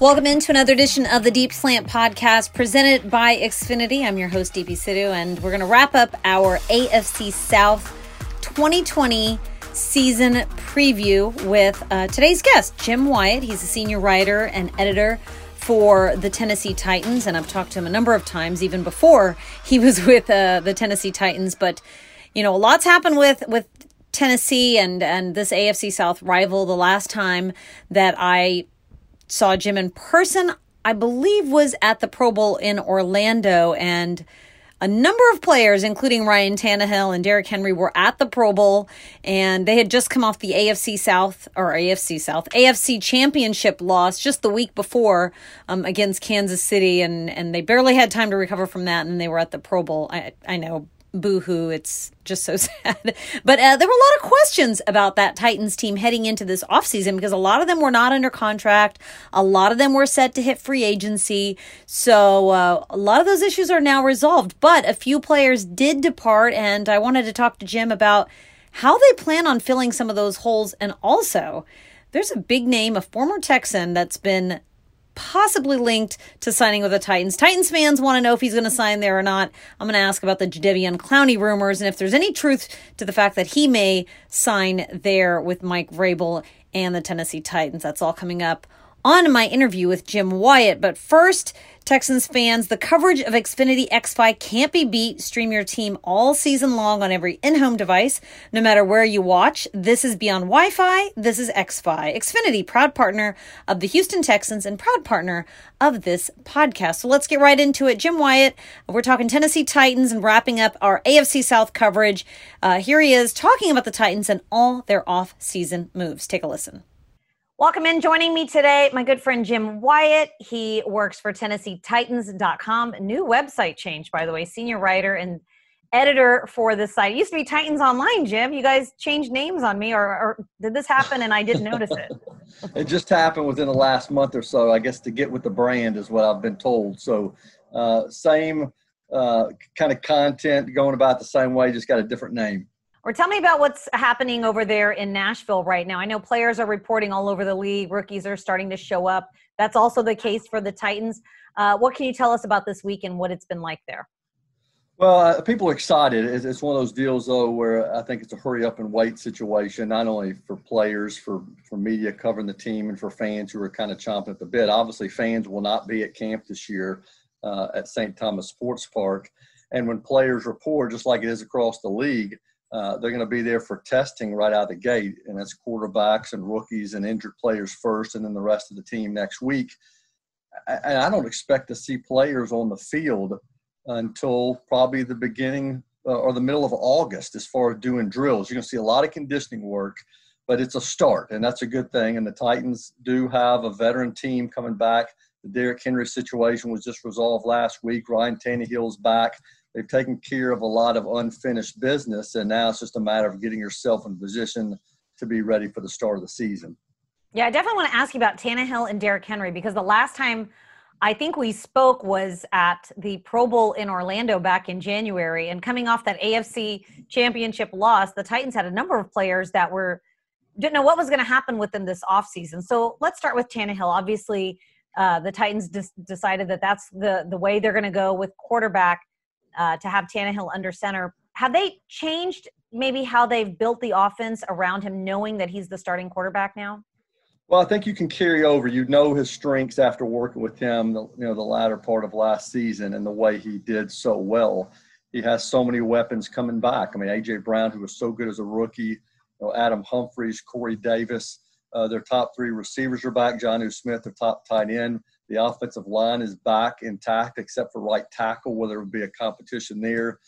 Welcome into another edition of the Deep Slant podcast presented by Xfinity. I'm your host, DP Sidhu, and we're going to wrap up our AFC South 2020 season preview with uh, today's guest, Jim Wyatt. He's a senior writer and editor for the Tennessee Titans, and I've talked to him a number of times, even before he was with uh, the Tennessee Titans. But you know, a lot's happened with with Tennessee and and this AFC South rival. The last time that I saw Jim in person, I believe was at the Pro Bowl in Orlando and a number of players, including Ryan Tannehill and Derrick Henry, were at the Pro Bowl, and they had just come off the AFC South or AFC South AFC Championship loss just the week before um, against Kansas City, and and they barely had time to recover from that, and they were at the Pro Bowl. I I know boohoo. It's just so sad. But uh, there were a lot of questions about that Titans team heading into this offseason because a lot of them were not under contract. A lot of them were set to hit free agency. So uh, a lot of those issues are now resolved. But a few players did depart, and I wanted to talk to Jim about how they plan on filling some of those holes. And also, there's a big name, a former Texan that's been possibly linked to signing with the Titans. Titans fans want to know if he's going to sign there or not. I'm going to ask about the Jadeveon Clowney rumors and if there's any truth to the fact that he may sign there with Mike Vrabel and the Tennessee Titans. That's all coming up on my interview with Jim Wyatt. But first, Texans fans, the coverage of Xfinity XFi can't be beat. Stream your team all season long on every in-home device, no matter where you watch. This is beyond Wi-Fi. This is XFi. Xfinity, proud partner of the Houston Texans and proud partner of this podcast. So let's get right into it. Jim Wyatt, we're talking Tennessee Titans and wrapping up our AFC South coverage. Uh, here he is talking about the Titans and all their off-season moves. Take a listen. Welcome in. Joining me today, my good friend Jim Wyatt. He works for TennesseeTitans.com. New website change, by the way, senior writer and editor for the site. It used to be Titans Online, Jim. You guys changed names on me, or, or did this happen and I didn't notice it? it just happened within the last month or so, I guess, to get with the brand, is what I've been told. So, uh, same uh, kind of content going about the same way, just got a different name. Or tell me about what's happening over there in Nashville right now. I know players are reporting all over the league. Rookies are starting to show up. That's also the case for the Titans. Uh, what can you tell us about this week and what it's been like there? Well, uh, people are excited. It's, it's, one of those deals, though, where I think it's a hurry up and wait situation, not only for players, for, for media covering the team, and for fans who are kind of chomping at the bit. Obviously, fans will not be at camp this year uh, at St. Thomas Sports Park. And when players report, just like it is across the league, uh, they're going to be there for testing right out of the gate, and that's quarterbacks and rookies and injured players first, and then the rest of the team next week. And I don't expect to see players on the field until probably the beginning uh, or the middle of August as far as doing drills. You're going to see a lot of conditioning work, but it's a start, and that's a good thing. And the Titans do have a veteran team coming back. The Derrick Henry situation was just resolved last week. Ryan Tannehill's back they've taken care of a lot of unfinished business, and now it's just a matter of getting yourself in position to be ready for the start of the season. Yeah, I definitely want to ask you about Tannehill and Derrick Henry because the last time I think we spoke was at the Pro Bowl in Orlando back in January. And coming off that AFC championship loss, the Titans had a number of players that were didn't know what was going to happen with them this offseason. So let's start with Tannehill. Obviously, uh, the Titans decided that that's the the way they're going to go with quarterback uh, to have Tannehill under center. Have they changed maybe how they've built the offense around him, knowing that he's the starting quarterback now? Well, I think you can carry over. You know his strengths after working with him, the, you know, the latter part of last season and the way he did so well. He has so many weapons coming back. I mean, A.J. Brown, who was so good as a rookie, you know, Adam Humphries, Corey Davis, uh, their top three receivers are back. Jonnu Smith, their top tight end. The offensive line is back intact, except for right tackle, where there would be a competition there.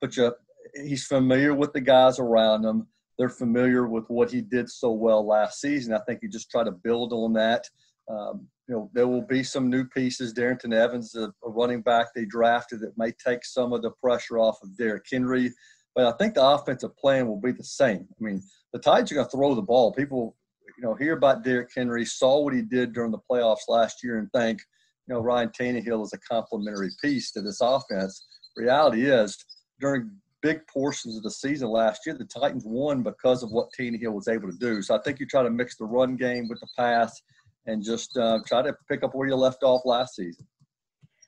But you, he's familiar with the guys around him. They're familiar with what he did so well last season. I think you just try to build on that. Um, you know, there will be some new pieces. Darrynton Evans, a, a running back they drafted, that may take some of the pressure off of Derrick Henry. But I think the offensive plan will be the same. I mean, the Titans are going to throw the ball. People you know, hear about Derrick Henry, saw what he did during the playoffs last year, and think, you know, Ryan Tannehill is a complementary piece to this offense. Reality is, during big portions of the season last year, the Titans won because of what Tannehill was able to do. So I think you try to mix the run game with the pass, and just uh, try to pick up where you left off last season.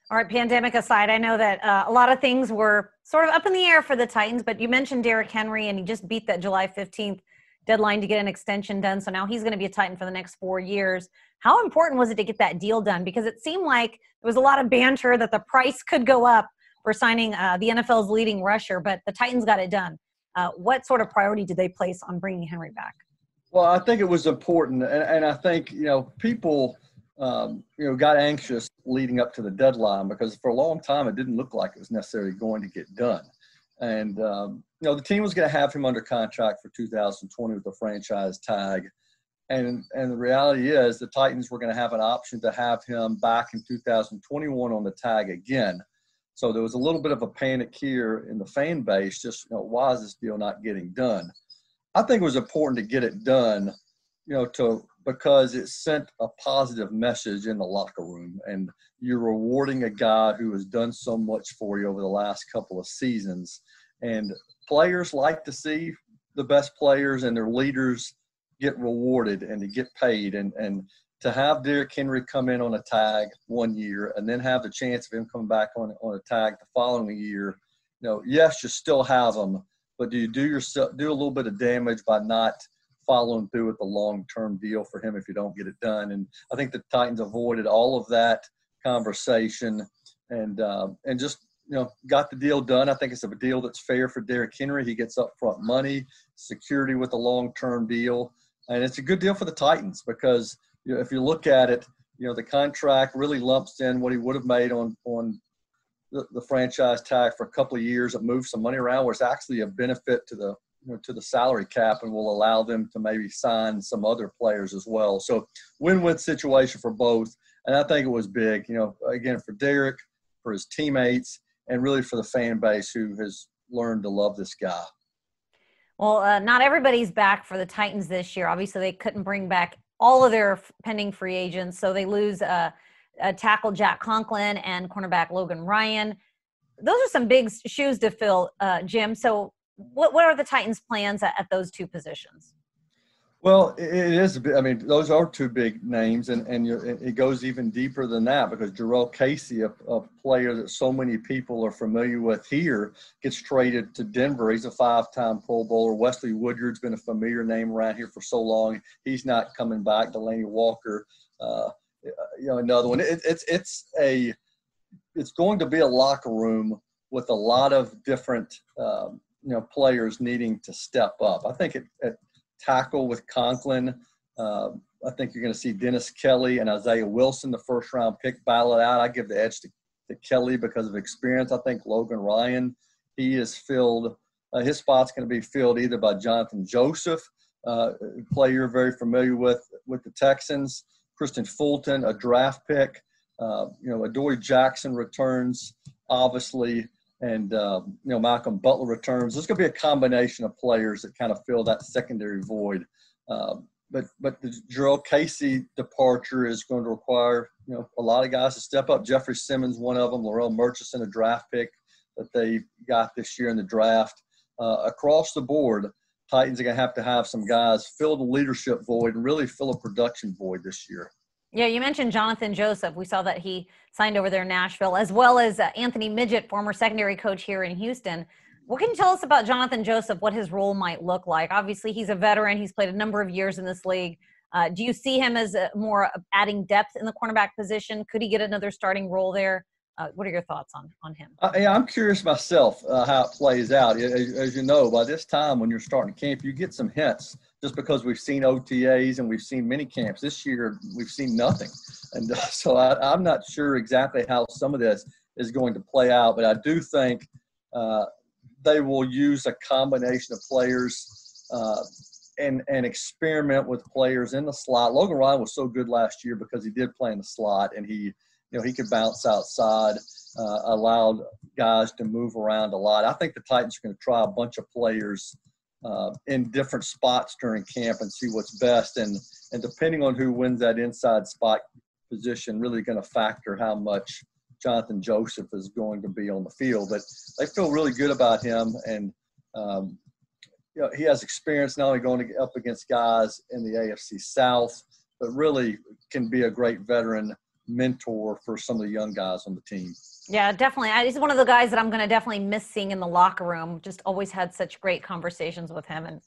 All right, pandemic aside, I know that uh, a lot of things were sort of up in the air for the Titans, but you mentioned Derrick Henry, and he just beat that July 15th deadline to get an extension done. So now he's going to be a Titan for the next four years. How important was it to get that deal done? Because it seemed like there was a lot of banter that the price could go up for signing uh, the NFL's leading rusher, but the Titans got it done. Uh, what sort of priority did they place on bringing Henry back? Well, I think it was important, and, and I think you know people um, you know got anxious leading up to the deadline because for a long time it didn't look like it was necessarily going to get done, and um, you know the team was going to have him under contract for 2020 with a franchise tag, and and the reality is the Titans were going to have an option to have him back in 2021 on the tag again. So there was a little bit of a panic here in the fan base. Just you know, why is this deal not getting done? I think it was important to get it done, you know, to because it sent a positive message in the locker room, and you're rewarding a guy who has done so much for you over the last couple of seasons. And players like to see the best players and their leaders get rewarded and to get paid and and to have Derrick Henry come in on a tag one year and then have the chance of him coming back on on a tag the following year, you know, yes, you still have him, but do you do yourself do a little bit of damage by not following through with the long term deal for him if you don't get it done? And I think the Titans avoided all of that conversation and uh, and just you know got the deal done. I think it's a deal that's fair for Derrick Henry. He gets upfront money, security with a long term deal, and it's a good deal for the Titans because you know, if you look at it, you know the contract really lumps in what he would have made on on the, the franchise tag for a couple of years. It moves some money around, where it's actually a benefit to the you know, to the salary cap, and will allow them to maybe sign some other players as well. So win-win situation for both, and I think it was big. You know, again for Derrick, for his teammates, and really for the fan base who has learned to love this guy. Well, uh, not everybody's back for the Titans this year. Obviously, they couldn't bring back all of their pending free agents, so they lose. Uh, tackle Jack Conklin and cornerback Logan Ryan. Those are some big shoes to fill, uh, Jim. So, what what are the Titans' plans at, at those two positions? Well, it is. I mean, those are two big names, and and it goes even deeper than that because Jurrell Casey, a, a, player that so many people are familiar with here, gets traded to Denver. He's a five-time Pro Bowler. Wesley Woodyard's been a familiar name around here for so long. He's not coming back. Delanie Walker. Uh, you know another one. It, it's it's a it's going to be a locker room with a lot of different um, you know players needing to step up. I think it, at tackle with Conklin, uh, I think you're going to see Dennis Kelly and Isaiah Wilson, the first round pick, battle it out. I give the edge to, to Kelly because of experience. I think Logan Ryan, he is filled. Uh, his spot's going to be filled either by Johnathan Joseph, uh, player very familiar with with the Texans, Kristian Fulton, a draft pick. Uh, you know, Adoree Jackson returns, obviously, and uh, you know Malcolm Butler returns. There's going to be a combination of players that kind of fill that secondary void. Uh, but but the Jurrell Casey departure is going to require you know a lot of guys to step up. Jeffrey Simmons, one of them. Larrell Murchison, a draft pick that they got this year in the draft. Uh, across the board, Titans are going to have to have some guys fill the leadership void and really fill a production void this year. Yeah, you mentioned Johnathan Joseph. We saw that he signed over there in Nashville, as well as uh, Anthony Midget, former secondary coach here in Houston. What can you tell us about Johnathan Joseph, what his role might look like? Obviously, he's a veteran, he's played a number of years in this league. Uh, do you see him as a, more adding depth in the cornerback position? Could he get another starting role there? Uh, what are your thoughts on on him? Uh, yeah, I'm curious myself uh, how it plays out. As, as, you know, by this time when you're starting camp, you get some hints just because we've seen OTAs and we've seen mini camps. This year, we've seen nothing, and uh, so I, am not sure exactly how some of this is going to play out. But I do think uh, they will use a combination of players uh, and and experiment with players in the slot. Logan Ryan was so good last year because he did play in the slot and he you know, he could bounce outside, uh, allowed guys to move around a lot. I think the Titans are going to try a bunch of players uh, in different spots during camp and see what's best. And and depending on who wins that inside spot position, really going to factor how much Johnathan Joseph is going to be on the field. But they feel really good about him, and um, you know, he has experience not only going up against guys in the AFC South but really can be a great veteran mentor for some of the young guys on the team. Yeah, definitely. He's one of the guys that I'm going to definitely miss seeing in the locker room. Just always had such great conversations with him, and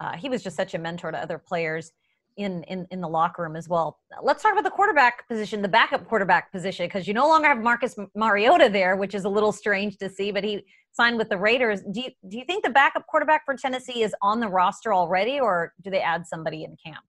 uh, he was just such a mentor to other players in, in in the locker room as well. Let's talk about the quarterback position, the backup quarterback position, because you no longer have Marcus Mariota there, which is a little strange to see. But he signed with the Raiders. Do you do you think the backup quarterback for Tennessee is on the roster already, or do they add somebody in camp?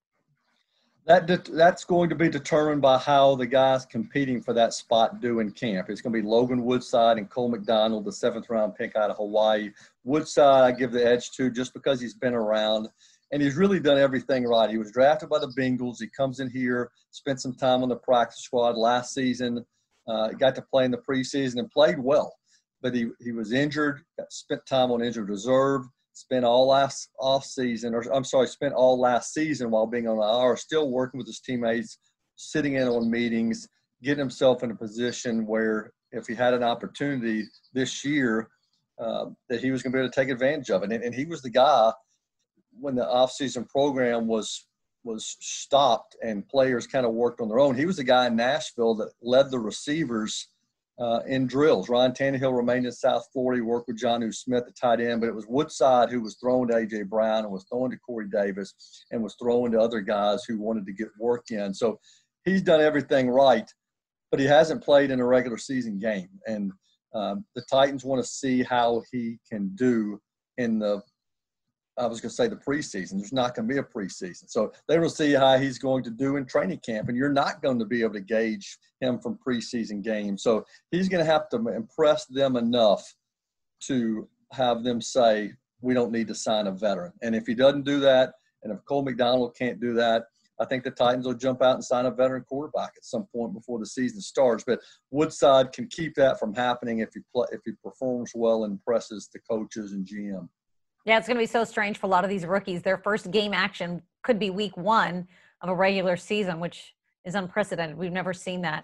That that's going to be determined by how the guys competing for that spot do in camp. It's going to be Logan Woodside and Cole McDonald, the seventh round pick out of Hawaii. Woodside, I give the edge to just because he's been around and he's really done everything right. He was drafted by the Bengals. He comes in here, spent some time on the practice squad last season, uh, got to play in the preseason and played well. But he, he was injured, spent time on injured reserve, spent all last off season, or I'm sorry, spent all last season while being on the IR, still working with his teammates, sitting in on meetings, getting himself in a position where if he had an opportunity this year, uh, that he was going to be able to take advantage of it. And, and he was the guy – when the off-season program was was stopped and players kind of worked on their own. He was the guy in Nashville that led the receivers uh, in drills. Ryan Tannehill remained in South Florida. Worked with Jonnu Smith, the tight end, but it was Woodside who was throwing to A.J. Brown and was throwing to Corey Davis and was throwing to other guys who wanted to get work in. So he's done everything right, but he hasn't played in a regular season game. And um, the Titans want to see how he can do in the I was going to say the preseason. There's not going to be a preseason. So they will see how he's going to do in training camp, and you're not going to be able to gauge him from preseason games. So he's going to have to impress them enough to have them say, we don't need to sign a veteran. And if he doesn't do that, and if Cole McDonald can't do that, I think the Titans will jump out and sign a veteran quarterback at some point before the season starts. But Woodside can keep that from happening if he play, if he performs well and impresses the coaches and GM. Yeah, it's going to be so strange for a lot of these rookies. Their first game action could be week one of a regular season, which is unprecedented. We've never seen that.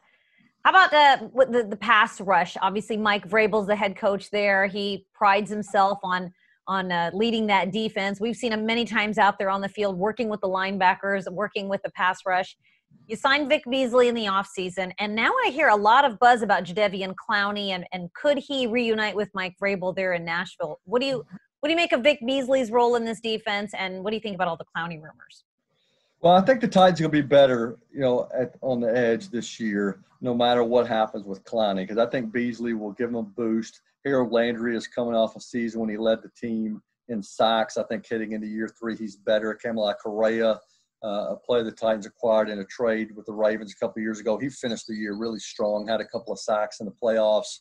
How about uh, the, the pass rush? Obviously, Mike Vrabel's the head coach there. He prides himself on on uh, leading that defense. We've seen him many times out there on the field working with the linebackers, working with the pass rush. You signed Vic Beasley in the offseason, and now I hear a lot of buzz about Jadeveon Clowney and, and could he reunite with Mike Vrabel there in Nashville? What do you what do you make of Vic Beasley's role in this defense, and what do you think about all the Clowney rumors? Well, I think the are going to be better, you know, at, on the edge this year, no matter what happens with Clowney, because I think Beasley will give them a boost. Harold Landry is coming off a season when he led the team in sacks. I think heading into year three, he's better. Kamalei Correa, uh, a player the Titans acquired in a trade with the Ravens a couple years ago, he finished the year really strong, had a couple of sacks in the playoffs.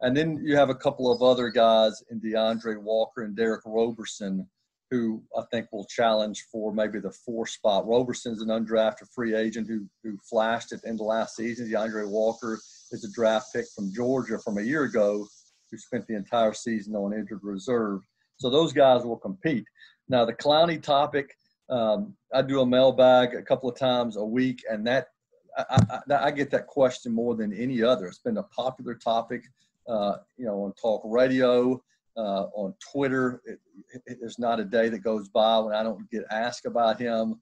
And then you have a couple of other guys in DeAndre Walker and Derick Roberson who I think will challenge for maybe the four spot. Roberson's an undrafted free agent who who flashed at the last season. DeAndre Walker is a draft pick from Georgia from a year ago who spent the entire season on injured reserve. So those guys will compete. Now the Clowney topic, um, I do a mailbag a couple of times a week, and that I, I, I get that question more than any other. It's been a popular topic uh, you know, on talk radio, uh, on Twitter. It, it, there's not a day that goes by when I don't get asked about him.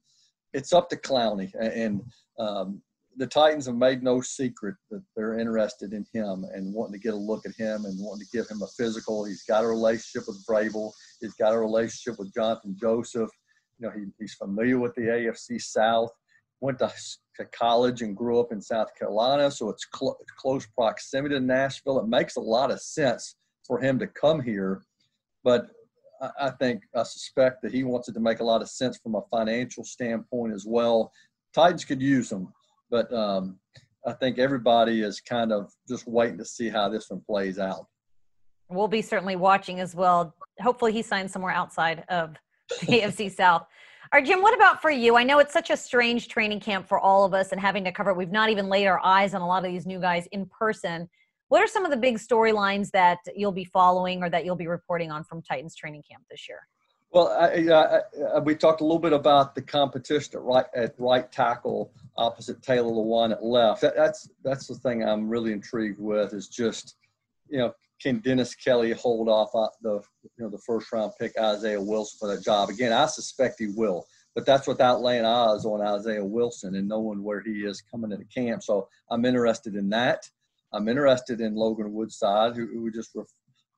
It's up to Clowney, and um, the Titans have made no secret that they're interested in him and wanting to get a look at him and wanting to give him a physical. He's got a relationship with Vrabel. He's got a relationship with Johnathan Joseph. You know, he, he's familiar with the AFC South. Went to to college and grew up in South Carolina, so it's cl- close proximity to Nashville. It makes a lot of sense for him to come here, but I, I think I suspect that he wants it to make a lot of sense from a financial standpoint as well. Titans could use him, but um, I think everybody is kind of just waiting to see how this one plays out. We'll be certainly watching as well. Hopefully, he signs somewhere outside of the AFC South. All right, Jim, what about for you? I know it's such a strange training camp for all of us and having to cover. We've not even laid our eyes on a lot of these new guys in person. What are some of the big storylines that you'll be following or that you'll be reporting on from Titans training camp this year? Well, I, I, uh, we talked a little bit about the competition at right at right tackle opposite Taylor Lewan at left. That, that's that's the thing I'm really intrigued with is just you know can Dennis Kelly hold off uh, the you know the first round pick Isaiah Wilson for that job? Again, I suspect he will. but that's without laying eyes on Isaiah Wilson and knowing where he is coming into camp. So I'm interested in that. I'm interested in Logan Woodside, who, who we just re-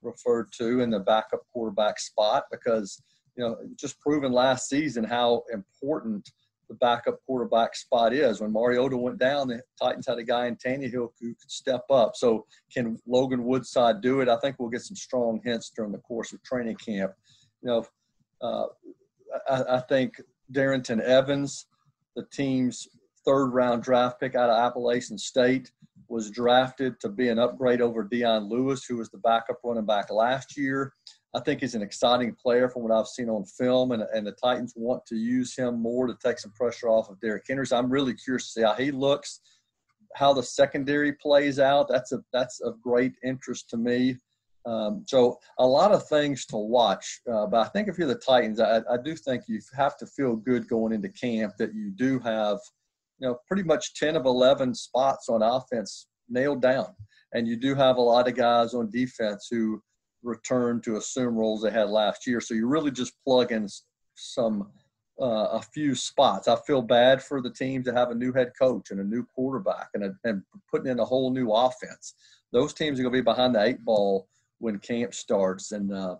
referred to in the backup quarterback spot, because you know just proven last season how important the backup quarterback spot is. When Mariota went down, the Titans had a guy in Tannehill who could step up. So can Logan Woodside do it? I think we'll get some strong hints during the course of training camp. You know, uh, I, I think Darrynton Evans, the team's third round draft pick out of Appalachian State, was drafted to be an upgrade over Dion Lewis, who was the backup running back last year. I think he's an exciting player from what I've seen on film, and, and the Titans want to use him more to take some pressure off of Derrick Henry. So I'm really curious to see how he looks, how the secondary plays out. That's a that's of great interest to me. Um, so a lot of things to watch, uh, but I think if you're the Titans, I, I, do think you have to feel good going into camp that you do have, you know, pretty much 10 of 11 spots on offense nailed down, and you do have a lot of guys on defense who return to assume roles they had last year. So you really just plug in some uh, a few spots. I feel bad for the team to have a new head coach and a new quarterback and, a, and putting in a whole new offense. Those teams are going to be behind the eight ball when camp starts. And uh,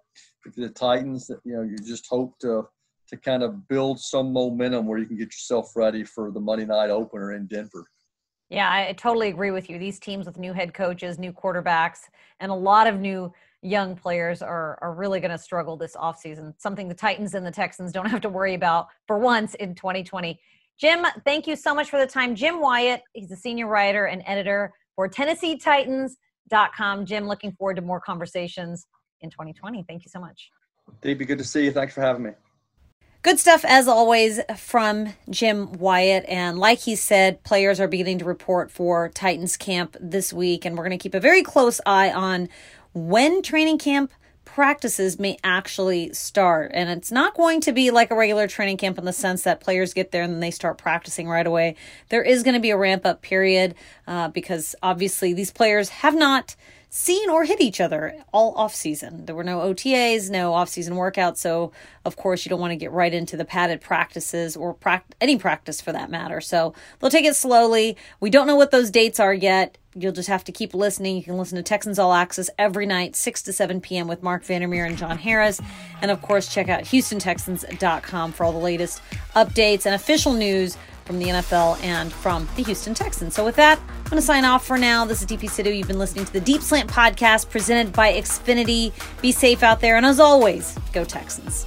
if the Titans, that you know, you just hope to to kind of build some momentum where you can get yourself ready for the Monday night opener in Denver. Yeah, I totally agree with you. These teams with new head coaches, new quarterbacks, and a lot of new young players are are really going to struggle this offseason. Something the Titans and the Texans don't have to worry about for once in 2020. Jim, thank you so much for the time. Jim Wyatt, he's a senior writer and editor for Tennessee Titans com. Jim, looking forward to more conversations in 2020. Thank you so much. DB, good to see you. Thanks for having me. Good stuff as always from Jim Wyatt. And like he said, players are beginning to report for Titans camp this week. And we're going to keep a very close eye on when training camp practices may actually start. And it's not going to be like a regular training camp in the sense that players get there and then they start practicing right away. There is going to be a ramp up period uh, because obviously these players have not seen or hit each other all off season. There were no OTAs, no off season workouts, so of course you don't want to get right into the padded practices or pra- any practice for that matter. So they'll take it slowly. We don't know what those dates are yet. You'll just have to keep listening. You can listen to Texans All Access every night, 6 to 7 p.m. with Marc Vandermeer and John Harris. And of course, check out HoustonTexans.com for all the latest updates and official news from the NFL and from the Houston Texans. So, with that, I'm going to sign off for now. This is DP Sidhu. You've been listening to the Deep Slant podcast presented by Xfinity. Be safe out there. And as always, go Texans.